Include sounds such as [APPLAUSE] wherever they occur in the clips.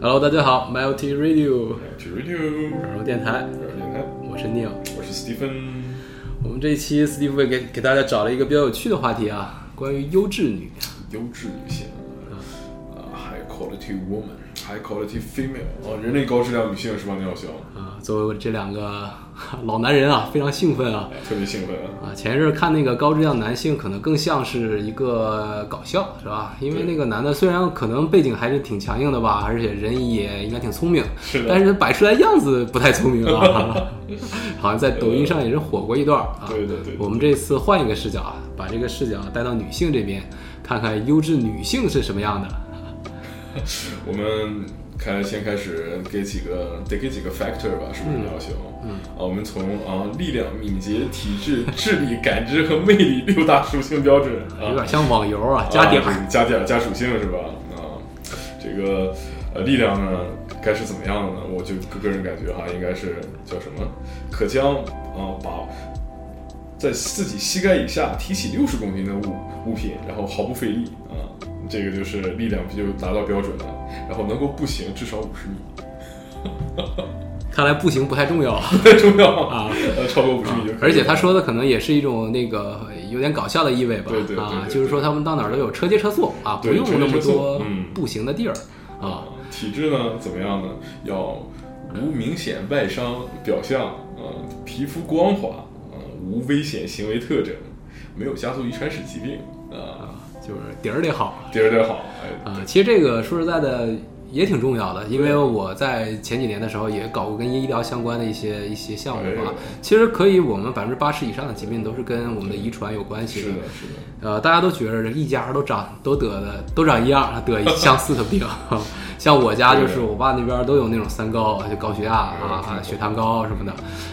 Hello，大家好，Melty Radio，去 radio，耳朵电台，耳电台，我是 Neil。我是 Stephen。我们这一期 Stephen 给给大家找了一个比较有趣的话题啊，关于优质女。优质女性，啊，high quality woman，high quality female，哦，人类高质量女性是吧，廖晓？啊，作为我这两个 [LAUGHS] 老男人啊，非常兴奋啊！特别兴奋啊！啊，前一阵看那个高质量男性，可能更像是一个搞笑，是吧？因为那个男的虽然可能背景还是挺强硬的吧，而且人也应该挺聪明，[LAUGHS] 是的但是摆出来样子不太聪明啊。[LAUGHS] 好像在抖音上也是火过一段啊。对对对我们这次换一个视角啊，把这个视角带到女性这边，看看优质女性是什么样的。[LAUGHS] 我们开先开始给几个得给几个 factor 吧，是不是要求？嗯，啊，我们从啊力量、敏捷、体质、[LAUGHS] 智力、感知和魅力六大属性标准啊，有点像网游啊，加点儿。啊加点儿加属性是吧？啊，这个呃力量呢，该是怎么样的呢？我就个个人感觉哈，应该是叫什么？可将啊把在自己膝盖以下提起六十公斤的物物品，然后毫不费力啊，这个就是力量就达到标准了。然后能够步行至少五十米，[LAUGHS] 看来步行不太重要。[LAUGHS] 不太重要啊，呃，超过五十米。而且他说的可能也是一种那个有点搞笑的意味吧，对对对啊，对就是说他们到哪儿都有车接车送啊，不用那么多嗯步行的地儿啊啊，体质呢怎么样呢？要无明显外伤表象，呃，皮肤光滑，呃，无危险行为特征，没有家族遗传史疾病，啊，就是底儿得好底儿得好，哎，啊。其实这个说实在的也挺重要的，因为我在前几年的时候也搞过跟医疗相关的一些一些项目吧哎。其实可以，我们百分之八十以上的疾病都是跟我们的遗传有关系是的，是的，呃，大家都觉着一家都长都得的都长一样，得 [LAUGHS] 相似的病。[LAUGHS] 像我家就是我爸那边都有那种三高，就高血压啊、嗯血糖高什么的。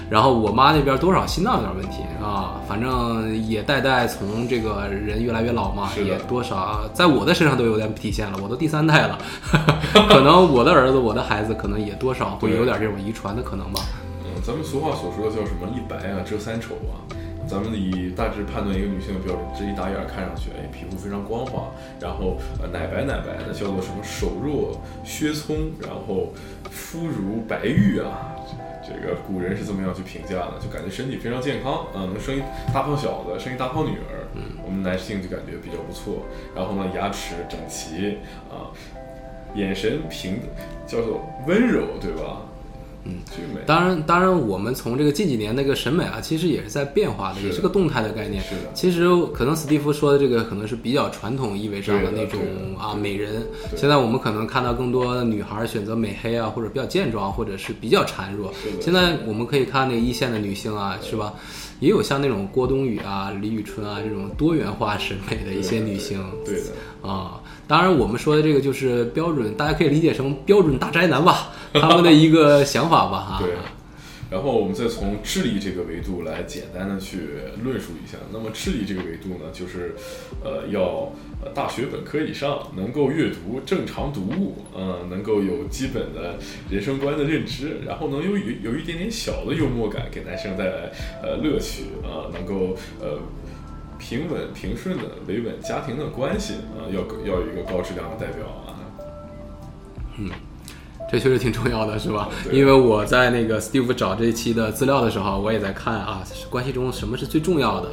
然后我妈那边多少心脏有点问题啊，反正也代代从这个人越来越老嘛，也多少在我的身上都有点体现了。我都第三代了，[LAUGHS] [LAUGHS] 可能我的儿子、我的孩子可能也多少会有点这种遗传的可能吧。嗯，咱们俗话所说的叫什么一白啊遮三丑啊。咱们以大致判断一个女性的标准，这一打眼儿看上去，哎，皮肤非常光滑，然后呃奶白奶白的，叫做什么手若削葱，然后肤如白玉啊。这个古人是这么样去评价的，就感觉身体非常健康啊，能生一大胖小子，生一大胖女儿。嗯，我们男性就感觉比较不错。然后呢，牙齿整齐啊，眼神平，叫做温柔，对吧？嗯。当然，当然，我们从这个近几年那个审美啊，其实也是在变化的，是的也是个动态的概念。是的其实可能史蒂夫说的这个可能是比较传统意味上的那种啊美人。现在我们可能看到更多女孩选择美黑啊，或者比较健壮，或者是比较孱弱。现在我们可以看那个一线的女性啊，是吧？也有像那种郭冬雨啊、李宇春啊这种多元化审美的一些女性。对的。啊，当然我们说的这个就是标准，大家可以理解成标准大宅男吧，[LAUGHS] 他们的一个想法吧啊。对，然后我们再从智力这个维度来简单的去论述一下。那么智力这个维度呢，就是呃要呃大学本科以上，能够阅读正常读物，呃，能够有基本的人生观的认知，然后能有有有一点点小的幽默感，给男生带来呃乐趣啊、能够呃。平稳平顺的维稳家庭的关系啊、要要有一个高质量的代表啊，嗯这确实挺重要的，是吧？对因为我在那个 Steve 找这一期的资料的时候，我也在看啊，关系中什么是最重要的？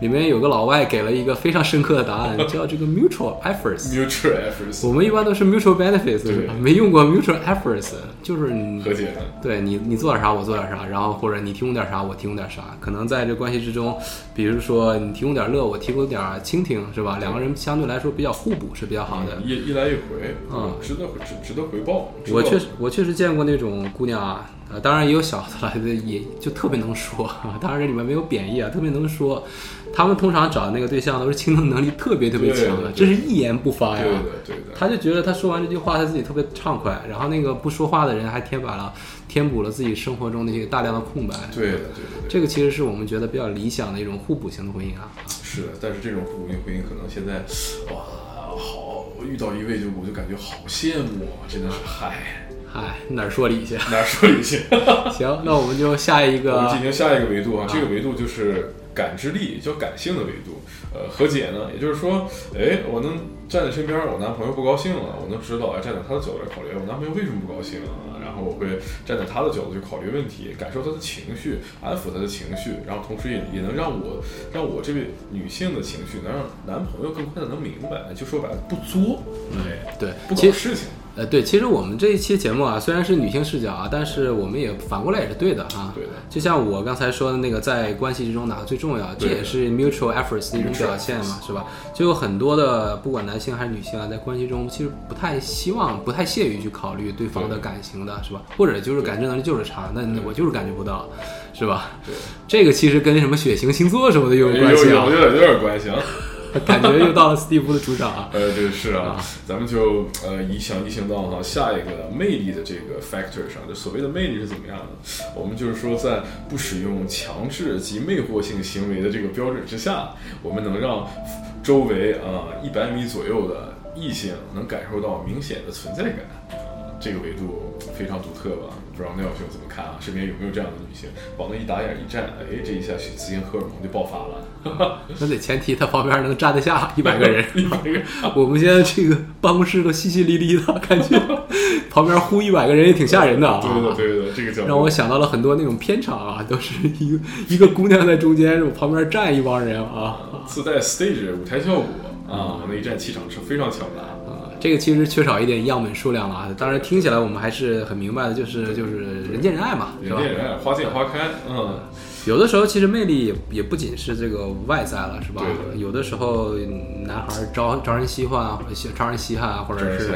里面有个老外给了一个非常深刻的答案，叫这个 mutual efforts。[LAUGHS] mutual efforts 我们一般都是 mutual benefits，没用过 mutual efforts，就是你和解的。对你，你做点啥，我做点啥，然后或者你提供点啥，我提供点啥。可能在这关系之中，比如说你提供点乐，我提供点倾听，是吧？两个人相对来说比较互补，是比较好的。一一来一回，嗯值得值值得回报。我确实我确实见过那种姑娘啊，呃，当然也有小的了，也就特别能说，[LAUGHS] 当然这里面没有贬义啊，特别能说。他们通常找的那个对象都是倾听能力特别特别强的，这是一言不发呀。对的对的，他就觉得他说完这句话，他自己特别畅快，然后那个不说话的人还填满了、填补了自己生活中那些大量的空白。对的对这个其实是我们觉得比较理想的一种互补型的婚姻啊。是的。但是这种互补型婚姻可能现在，哇，好，我遇到一位就我就感觉好羡慕啊，真的是嗨，嗨，哪儿说理去？哪说理去？[LAUGHS] 行，那我们就下一我们个进行下一个维度啊，这个维度就是感知力，叫感性的维度。呃，和解呢，也就是说，哎，我能站在身边，我男朋友不高兴了，我能知道，哎，站在他的角度来考虑，我男朋友为什么不高兴啊？然后我会站在他的角度去考虑问题，感受他的情绪，安抚他的情绪，然后同时也也能让我让我这位女性的情绪能让男朋友更快的能明白，就说白了不作，哎，对，不搞事情。呃，对，其实我们这一期节目啊，虽然是女性视角啊，但是我们也反过来也是对的啊。对的就像我刚才说的那个，在关系之中哪个最重要，这也是 mutual efforts 的一种表现嘛，是吧？就有很多的，不管男性还是女性啊，在关系中其实不太希望、不太屑于去考虑对方的感情的，是吧？或者就是感知能力就是差，那我就是感觉不到，是吧？对，这个其实跟什么血型、星座什么的有有关系啊有，有点有点关系啊。[LAUGHS] 感觉又到了斯蒂夫的主场啊。呃，对，是啊，咱们就呃移想移行到哈下一个魅力的这个 factor 上，就所谓的魅力是怎么样的？我们就是说，在不使用强制及魅惑性行为的这个标准之下，我们能让周围啊一百米左右的异性能感受到明显的存在感。啊这个维度非常独特吧？不知道廖兄怎么看啊？身边有没有这样的女性，往那一打眼一站，哎，这一下雌性荷尔蒙就爆发了。[LAUGHS] 那得前提他旁边能站得下一百个人。[LAUGHS] 一百个人我们现在这个办公室都淅淅沥沥的，感觉旁边呼一百个人也挺吓人的啊。[LAUGHS] 对对，对的，这个角度让我想到了很多那种片场啊，都是一个一个姑娘在中间，我旁边站一帮人啊。自带 stage 舞台效果啊，那一站气场是非常强大。啊，这个其实缺少一点样本数量了啊。当然听起来我们还是很明白的，就是就是人见人爱嘛，是吧？人见人爱，花见花开，嗯，有的时候其实魅力也也不仅是这个外在了，是吧？有的时候嗯男孩招招人稀罕，招人稀罕，或者是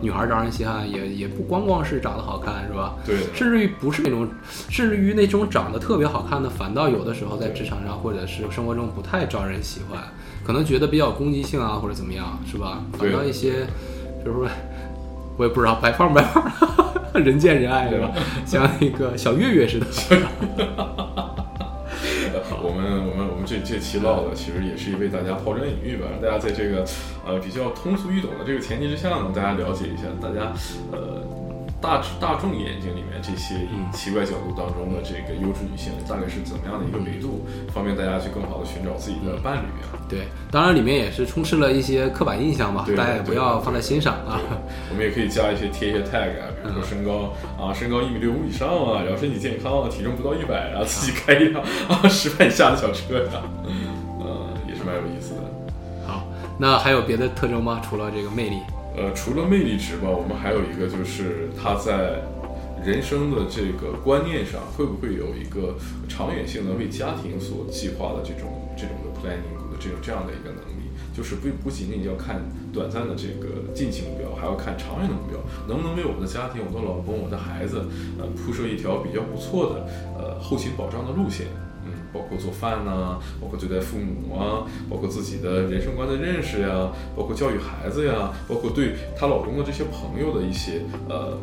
女孩招人稀罕，也也不光光是长得好看，是吧？对甚至于不是那种，甚至于那种长得特别好看的，反倒有的时候在职场上或者是生活中不太招人喜欢，可能觉得比较攻击性啊，或者怎么样，是吧？反对倒一些，比如说，我也不知道白胖白胖，[LAUGHS] 人见人爱，对吧？[LAUGHS] 像那个小月月似的。[LAUGHS] 我们我们我们这这期唠的其实也是一为大家抛砖引玉吧，让大家在这个呃比较通俗易懂的这个前提之下呢，大家了解一下大家呃大大众眼睛里面这些以奇怪角度当中的这个优质女性大概是怎么样的一个维度，方便大家去更好的寻找自己的伴侣啊。对，当然里面也是充斥了一些刻板印象吧，大家也不要放在心上啊。我们也可以加一些贴一些 tag 啊，比如说身高啊，身高一米六五以上啊，然后身体健康啊，体重不到一百啊，自己开一辆啊十万以下的小车呀、呃，也是蛮有意思的。好，那还有别的特征吗？除了这个魅力？呃，除了魅力值吧，我们还有一个就是他在人生的这个观念上，会不会有一个长远性的为家庭所计划的这种这种的 planning 的这种这样的一个能力，就是不不仅仅要看短暂的这个近期目标，还要看长远的目标，能不能为我们的家庭、我的老公、我的孩子，呃，铺设一条比较不错的呃后勤保障的路线。包括做饭呐、包括对待父母啊，包括自己的人生观的认识呀，包括教育孩子呀，包括对她老公的这些朋友的一些呃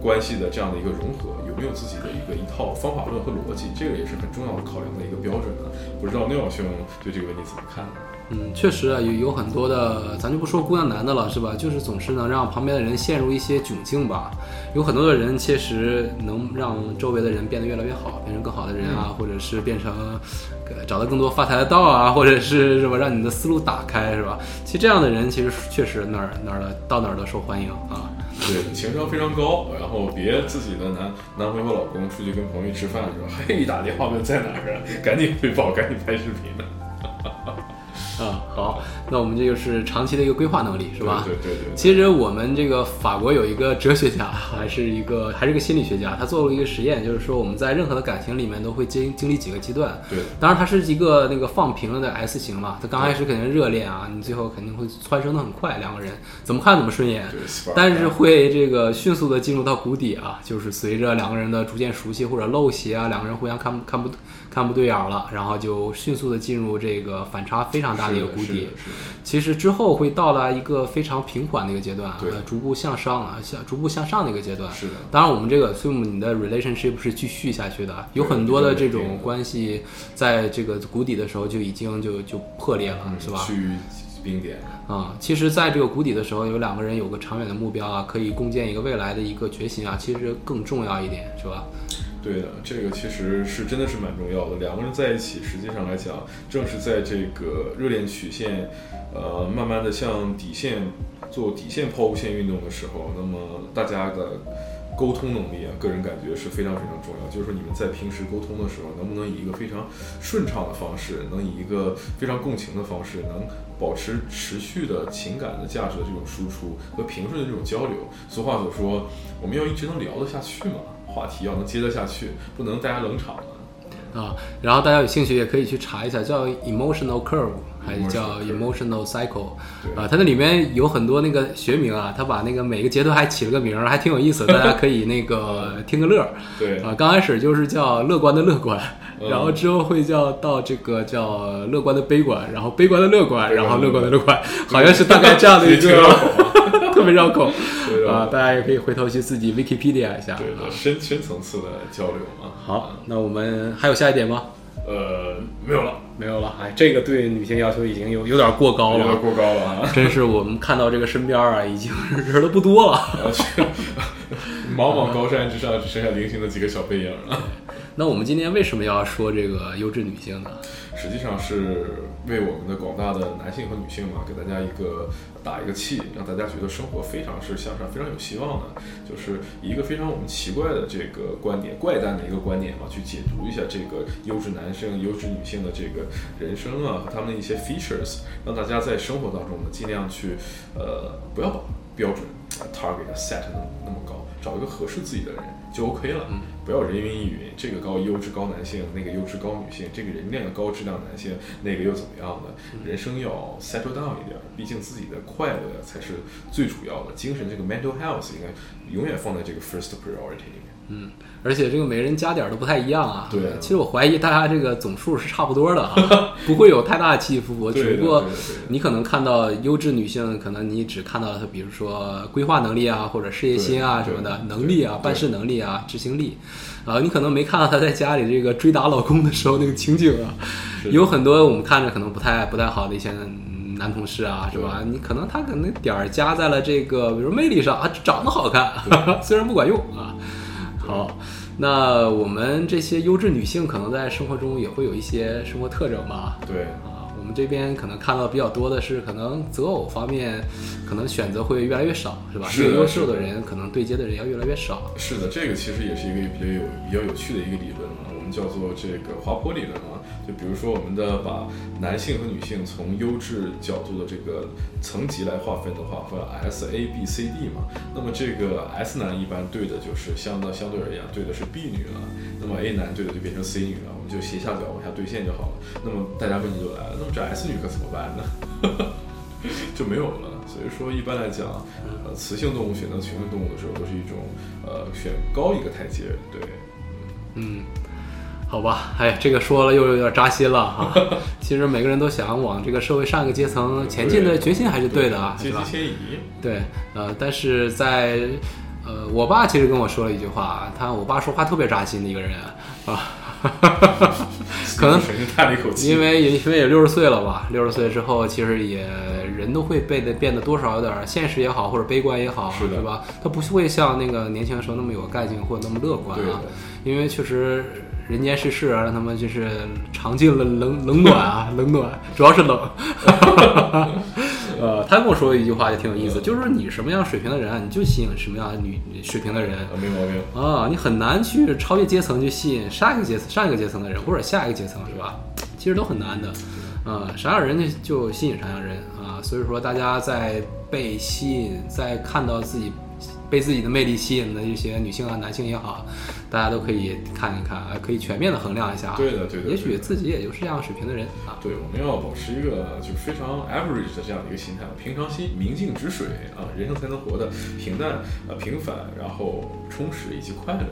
关系的这样的一个融合，有没有自己的一个一套方法论和逻辑，这个也是很重要的考量的一个标准呢。不知道廖兄对这个问题怎么看呢？嗯，确实啊，有有很多的，咱就不说姑娘男的了，是吧？就是总是能让旁边的人陷入一些窘境吧。有很多的人确实能让周围的人变得越来越好，变成更好的人啊，或者是变成呃找到更多发财的道啊，或者是是吧，让你的思路打开，是吧？其实这样的人其实确实哪儿哪儿的到哪儿都受欢迎啊。对，情商非常高，然后别自己的男男朋友老公出去跟朋友吃饭的时候，嘿，一打电话问在哪儿啊，赶紧汇报，赶紧拍视频呢，啊，好，那我们这就是长期的一个规划能力，是吧？对对对对。其实我们这个法国有一个哲学家，还是一个还是一个心理学家，他做了一个实验，就是说我们在任何的感情里面都会经经历几个阶段。对当然它是一个那个放平了的 S 型嘛，它刚开始肯定热恋啊，你最后肯定会蹿升的很快，两个人怎么看怎么顺眼对但是会这个迅速的进入到谷底啊，就是随着两个人的逐渐熟悉或者陋习啊，两个人互相看不看不看不对眼儿了，然后就迅速的进入这个反差非常大的一个谷底。其实之后会到达一个非常平缓的一个阶段，对呃，逐步向上啊，向逐步向上的一个阶段。是的当然我们这个 assume 你的 relationship 是继续下去的，有很多的这种关系在这个谷底的时候就已经就就破裂了，是吧？趋于冰点。啊、其实，在这个谷底的时候，有两个人有个长远的目标啊，可以共建一个未来的一个决心啊，其实更重要一点，是吧？对的，这个其实是真的是蛮重要的。两个人在一起，实际上来讲，正是在这个热恋曲线，呃，慢慢的向底线做底线抛物线运动的时候，那么大家的沟通能力啊，个人感觉是非常非常重要。就是说你们在平时沟通的时候，能不能以一个非常顺畅的方式，能以一个非常共情的方式，能保持持续的情感的价值的这种输出和平顺的这种交流。俗话所说，我们要一直能聊得下去嘛，话题要能接得下去，不能大家冷场嘛。啊，然后大家有兴趣也可以去查一下，叫 emotional curve 还是叫 emotional cycle 啊？它那里面有很多那个学名啊，它把那个每个阶段还起了个名儿，还挺有意思，大家可以那个 [LAUGHS] 听个乐儿。对，啊。刚开始就是叫乐观的乐观，嗯。然后之后会叫到这个叫乐观的悲观，然后悲观的乐观，然后乐观的乐观，好像是大概这样的一个 [LAUGHS] 特别绕口啊，大家也可以回头去自己 Wikipedia 一下。对深深层次的交流嘛。好，那我们还有下一点吗？呃，没有了，没有了，哎，这个对女性要求已经有有点过高了啊，有点过高了啊。真是我们看到这个身边啊，已经 [LAUGHS] 人都不多了。我去 [LAUGHS] 茫茫高山之上，只剩下零星的几个小背影了。那我们今天为什么要说这个优质女性呢？实际上是为我们的广大的男性和女性嘛，给大家一个打一个气，让大家觉得生活非常是向上、非常有希望的，就是以一个非常我们奇怪的这个观点、怪诞的一个观点嘛，去解读一下这个优质男性、优质女性的这个人生啊和他们的一些 features，让大家在生活当中呢尽量去呃不要把标准呃 target set 那么那么高，找一个合适自己的人就 OK 了。不要人云亦云，这个高优质高男性，那个优质高女性，这个人那个高质量男性，那个又怎么样的？人生要 settle down 一点，毕竟自己的快乐才是最主要的，精神这个 mental health 应该永远放在这个 first priority 里面。嗯，而且这个每人加点儿都不太一样啊。对其实我怀疑大家这个总数是差不多的啊，[LAUGHS] 不会有太大的起伏。伏只不过你可能看到优质女性，可能你只看到了她，比如说规划能力啊，或者事业心啊什么的能力啊、办事能力啊、执行力。啊，你可能没看到她在家里这个追打老公的时候那个情景啊，[LAUGHS] 有很多我们看着可能不太不太好的一些男同事啊，是吧？你可能他可能点儿加在了这个，比如魅力上啊，长得好看，[LAUGHS] 虽然不管用啊。好，那我们这些优质女性可能在生活中也会有一些生活特征吧？对，啊，我们这边可能看到比较多的是，可能择偶方面，可能选择会越来越少，是吧？是越优秀的的人，可能对接的人要越来越少。是的，这个其实也是一个比较有比较有趣的一个理论叫做这个滑坡理论啊。就比如说我们的把男性和女性从优质角度的这个层级来划分的话，分 S、A、B、C、D 嘛。那么这个 S 男一般对的就是相当相对而言对的是 B 女了，那么 A 男对的就变成 C 女了，我们就斜下角往下对线就好了。那么大家问题就来了，那么这 S 女可怎么办呢？[LAUGHS] 就没有了。所以说，一般来讲，呃，雌性动物选择雄性动物的时候，都是一种呃选高一个台阶，对。嗯，好吧，哎，这个说了又有点扎心了哈。[LAUGHS] 其实每个人都想往这个社会上一个阶层前进的决心还是对的啊，是吧？阶级迁移，对，呃，但是在呃，我爸其实跟我说了一句话，他我爸说话特别扎心的一个人啊，[LAUGHS] 可能深深叹了一口气，因为因为也六十岁了吧，六十岁之后，其实也人都会变得变得多少有点儿现实也好，或者悲观也好，是的对吧？他不会像那个年轻的时候那么有干劲或者那么乐观啊，因为确实人间世事啊，让他们就是尝尽了冷冷暖啊，[LAUGHS] 冷暖，主要是冷。[LAUGHS] 呃，他跟我说一句话就挺有意思，就是说你什么样水平的人啊，你就吸引什么样女水平的人。啊，没毛病。啊，你很难去超越阶层去吸引上一个阶层、上一个阶层的人，或者下一个阶层，是吧？其实都很难的。啊，啥样人就吸引啥样人啊。所以说，大家在被吸引，在看到自己被自己的魅力吸引的一些女性啊、男性也好，大家都可以看一看，啊可以全面的衡量一下啊。对的对的也许自己也就是这样水平的人啊。对，我们要保持一个就是非常 average 的这样的一个心态，平常心、明镜止水啊，人生才能活得平淡、呃平凡，然后充实以及快乐。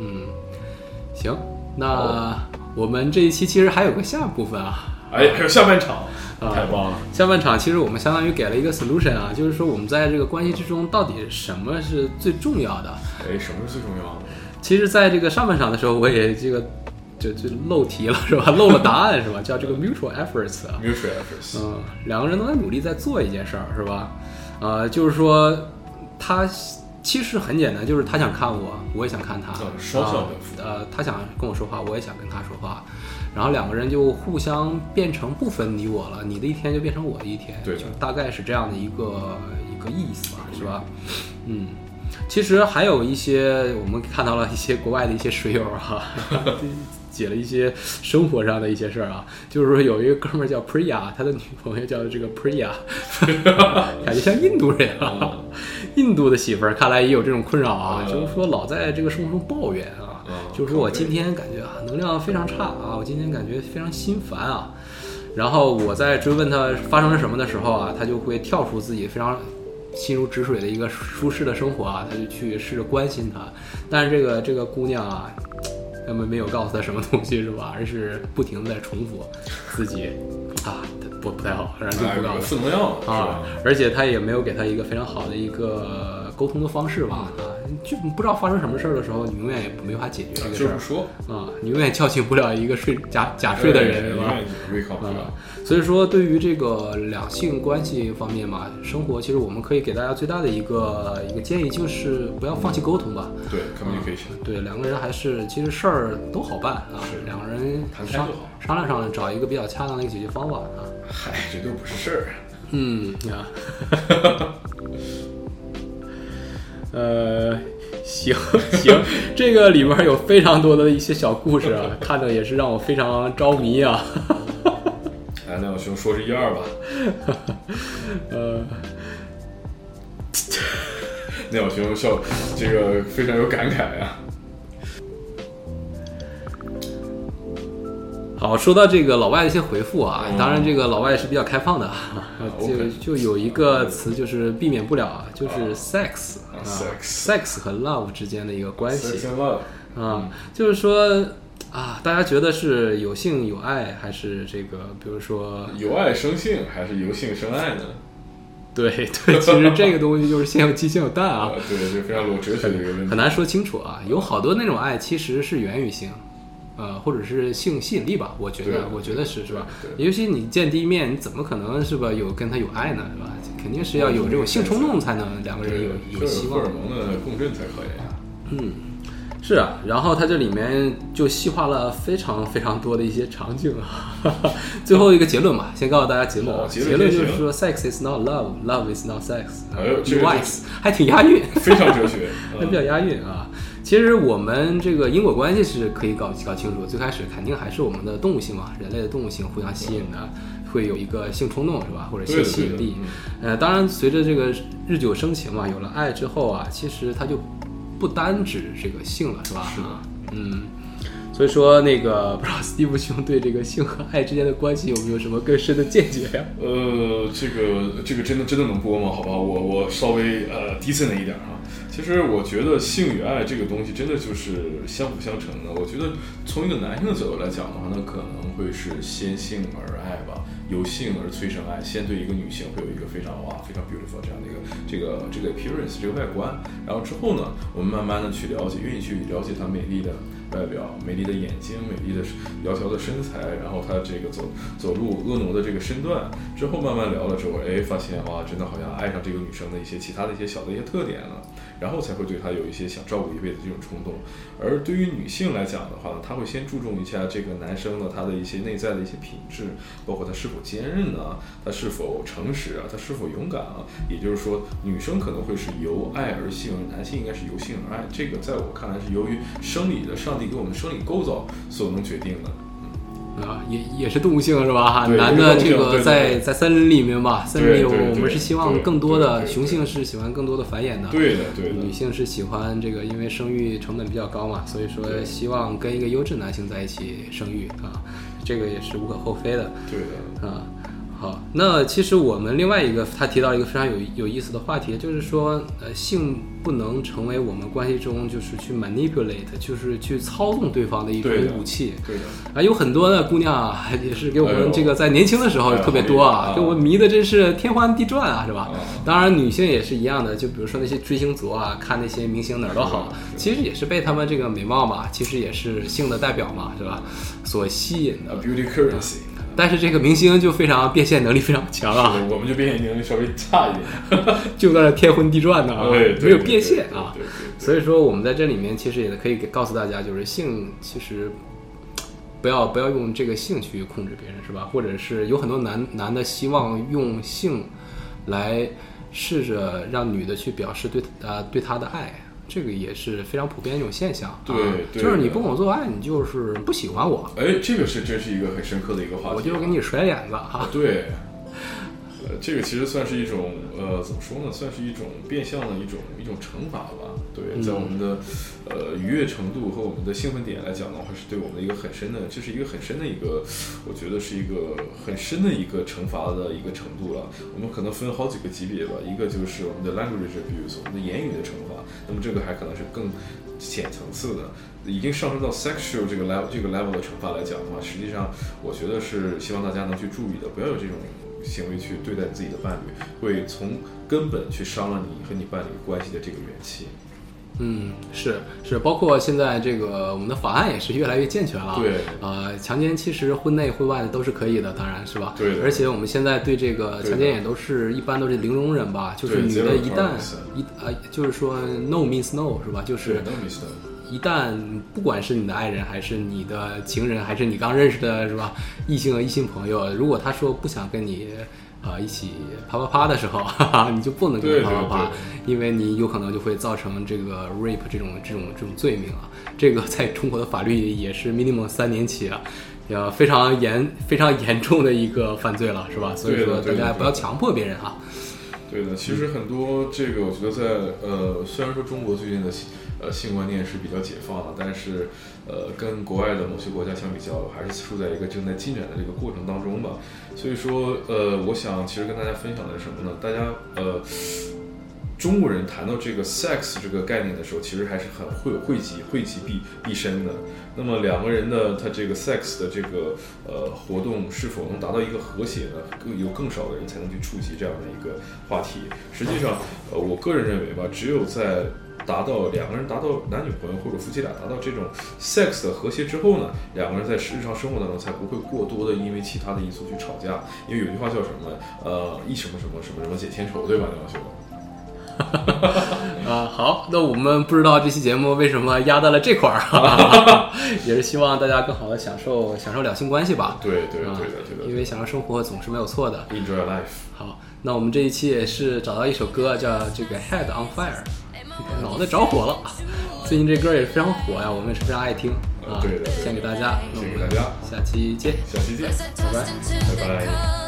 嗯，行，那我们这一期其实还有个下部分啊。哎，还有下半场，啊太棒了。下半场其实我们相当于给了一个 solution 啊，就是说我们在这个关系之中到底什么是最重要的。哎，什么是最重要的？其实，在这个上半场的时候，我也这个就就漏题了是吧？漏了答案是吧？[LAUGHS] 叫这个 mutual efforts 啊。mutual efforts，嗯，两个人都在努力在做一件事儿是吧？呃，就是说他其实很简单，就是他想看我，我也想看他，啊双向啊奔赴呃，他想跟我说话，我也想跟他说话，然后两个人就互相变成不分你我了，你的一天就变成我的一天，对的就大概是这样的一个一个意思吧，是吧？嗯。其实还有一些，我们看到了一些国外的一些水友哈、[LAUGHS] 解了一些生活上的一些事儿啊，就是说有一个哥们儿叫 Priya，他的女朋友叫这个 Priya，[LAUGHS] 感觉像印度人啊。印度的媳妇儿看来也有这种困扰啊，嗯。就是说老在这个生活中抱怨啊，嗯就是说我今天感觉啊能量非常差啊，我今天感觉非常心烦啊。然后我在追问他发生了什么的时候啊，他就会跳出自己非常心如止水的一个舒适的生活啊，他就去试着关心她。但是这个这个姑娘啊，根本没有告诉他什么东西是吧？而是不停的在重复自己啊不不太好，然后就哎不告诉负能量嘛，是啊？，而且他也没有给他一个非常好的一个沟通的方式吧啊，就不知道发生什么事儿的时候，你永远也没法解决这个事儿就是不说，啊，你永远叫醒不了一个睡假假睡的人是吧啊？，所以说对于这个两性关系方面嘛，生活其实我们可以给大家最大的一个一个建议就是不要放弃沟通吧。对，communication，对，两个人还是其实事儿都好办啊，两个人商谈开就好商量商量，找一个比较恰当的一个解决方法啊。嗨，这都不是事儿。嗯啊，[LAUGHS] 呃，行 [LAUGHS] 行，这个里面有非常多的一些小故事啊，[LAUGHS] 看的也是让我非常着迷啊。[LAUGHS] 哎，那小熊说是一二吧。呃，那小熊笑，这个非常有感慨啊。好，说到这个老外的一些回复啊，嗯当然这个老外是比较开放的，[LAUGHS] 啊就就有一个词就是避免不了啊，就是 sex 啊啊 sex 和 love 之间的一个关系 Sex love，啊，就是说啊，大家觉得是有性有爱，还是这个比如说由爱生性还是由性生爱呢？[LAUGHS] 对对，其实这个东西就是先有鸡先有蛋啊啊，，对，就非常有哲学的一个问题。很难说清楚啊。有好多那种爱其实是源于性，呃，或者是性吸引力吧。我觉得，我觉得是是吧？尤其你见第一面，你怎么可能是吧有跟他有爱呢？是吧？肯定是要有这种性冲动，才能两个人有有希望荷尔。蒙的共振才可以。嗯，是啊。然后它这里面就细化了非常非常多的一些场景啊。[LAUGHS] 最后一个结论吧，先告诉大家结论啊。结结论就是说，sex is not love，love is not sex。哎呦这个 wise 还挺押韵。非常哲学。[LAUGHS] 还比较押韵啊。其实我们这个因果关系是可以搞搞清楚，最开始肯定还是我们的动物性嘛，人类的动物性互相吸引的，会有一个性冲动是吧，或者性吸引力。呃，当然随着这个日久生情嘛，有了爱之后啊，其实它就不单指这个性了是吧？是嗯。所以说，那个不知道斯蒂夫兄对这个性和爱之间的关系有没有什么更深的见解呀？呃，这个这个真的真的能播吗？好吧，我我稍微呃低沉了一点啊。其实我觉得性与爱这个东西真的就是相辅相成的。我觉得从一个男性的角度来讲的话，那可能会是先性而爱吧，由性而催生爱。先对一个女性会有一个非常哇非常 beautiful 这样的一个这个这个 appearance 这个外观，然后之后呢，我们慢慢的去了解，愿意去了解她美丽的外表、美丽的眼睛、美丽的窈窕的身材，然后她这个走走路婀娜的这个身段，之后慢慢聊了之后，哎，发现哇，真的好像爱上这个女生的一些其他的一些小的一些特点了，然后才会对他有一些想照顾一辈子这种冲动。而对于女性来讲的话呢，她会先注重一下这个男生的他的一些内在的一些品质，包括他是否坚韧呢，他是否诚实啊，他是否勇敢啊。也就是说，女生可能会是由爱而性，男性应该是由性而爱。这个在我看来是由于生理的上帝给我们生理构造所能决定的。啊，也也是动物性是吧？哈，男的这个在在森林里面吧，森林里我们是希望更多的雄性是喜欢更多的繁衍的，对的，对的女。性是喜欢这个，因为生育成本比较高嘛，所以说希望跟一个优质男性在一起生育啊，这个也是无可厚非的对的，啊。好，那其实我们另外一个他提到一个非常有有意思的话题，就是说，呃，性不能成为我们关系中就是去 manipulate，就是去操纵对方的一种武器。对的。啊，有很多的姑娘啊，[LAUGHS] 也是给我们这个在年轻的时候特别多啊，好给我们迷的真是天翻地转啊，是吧啊？当然，女性也是一样的，就比如说那些追星族啊，看那些明星哪儿都好，其实也是被他们这个美貌嘛，其实也是性的代表嘛，是吧？所吸引的啊。，beauty currency。但是这个明星就非常变现能力非常强啊，我们就变现能力稍微差一点，[LAUGHS] 就在那天昏地转的啊，对，没有变现啊。所以说我们在这里面其实也可以给告诉大家，就是性其实不要不要用这个性去控制别人，是吧？或者是有很多男男的希望用性来试着让女的去表示对呃对他的爱。这个也是非常普遍的一种现象，对，就是你不跟我做爱，你就是不喜欢我。哎，这个是真是一个很深刻的一个话题。我就给你甩脸子哈。对。呃，这个其实算是一种，呃，怎么说呢？算是一种变相的一种一种惩罚吧。对，在我们的呃愉悦程度和我们的兴奋点来讲的话，是对我们的一个很深的，这是一个很深的一个，我觉得是一个很深的一个惩罚的一个程度了。我们可能分好几个级别吧，一个就是我们的 language abuse，我们的言语的惩罚。那么这个还可能是更浅层次的，已经上升到 sexual 这个 level 这个 level 的惩罚来讲的话，实际上我觉得是希望大家能去注意的，不要有这种。行为去对待自己的伴侣，会从根本去伤了你和你伴侣关系的这个元气。嗯，是是，包括现在这个我们的法案也是越来越健全了。对，呃，强奸其实婚内婚外的都是可以的，当然是吧？对。而且我们现在对这个强奸也都是一般都是零容忍吧，就是女的一旦一呃，就是说 no means no 是吧？就是。一旦不管是你的爱人，还是你的情人，还是你刚认识的，是吧？异性异性朋友，如果他说不想跟你，啊，一起啪啪啪的时候，[LAUGHS] 哈哈，你就不能跟他啪啪啪，因为你有可能就会造成这个 rape 这种这种这种罪名啊。这个在中国的法律也是 minimum 三年起啊，呃非常严非常严重的一个犯罪了，是吧？所以说大家不要强迫别人啊。对的，其实很多这个，我觉得在呃，虽然说中国最近的呃性观念是比较解放的，但是呃，跟国外的某些国家相比较，还是处在一个正在进展的这个过程当中吧。所以说，呃，我想其实跟大家分享的是什么呢？大家呃。中国人谈到这个 sex 这个概念的时候，其实还是很会惠及惠及必必深的。那么两个人的他这个 sex 的这个呃活动是否能达到一个和谐呢？更有更少的人才能去触及这样的一个话题。实际上，呃，我个人认为吧，只有在达到两个人达到男女朋友或者夫妻俩达到这种 sex 的和谐之后呢，两个人在日常生活当中才不会过多的因为其他的因素去吵架。因为有句话叫什么？呃，一什么什么什么什么解千愁，对吧，梁兄？[LAUGHS] 啊，好，那我们不知道这期节目为什么压在了这块儿，[LAUGHS] 也是希望大家更好的享受享受两性关系吧。对对对的对的，因为享受生活总是没有错的。Enjoy life。好，那我们这一期也是找到一首歌，叫这个 Head on Fire，脑袋着火了。[LAUGHS] 最近这歌也非常火呀，我们也是非常爱听啊。对的，献给大家，献给大家，下期见，下期见，拜拜，拜拜。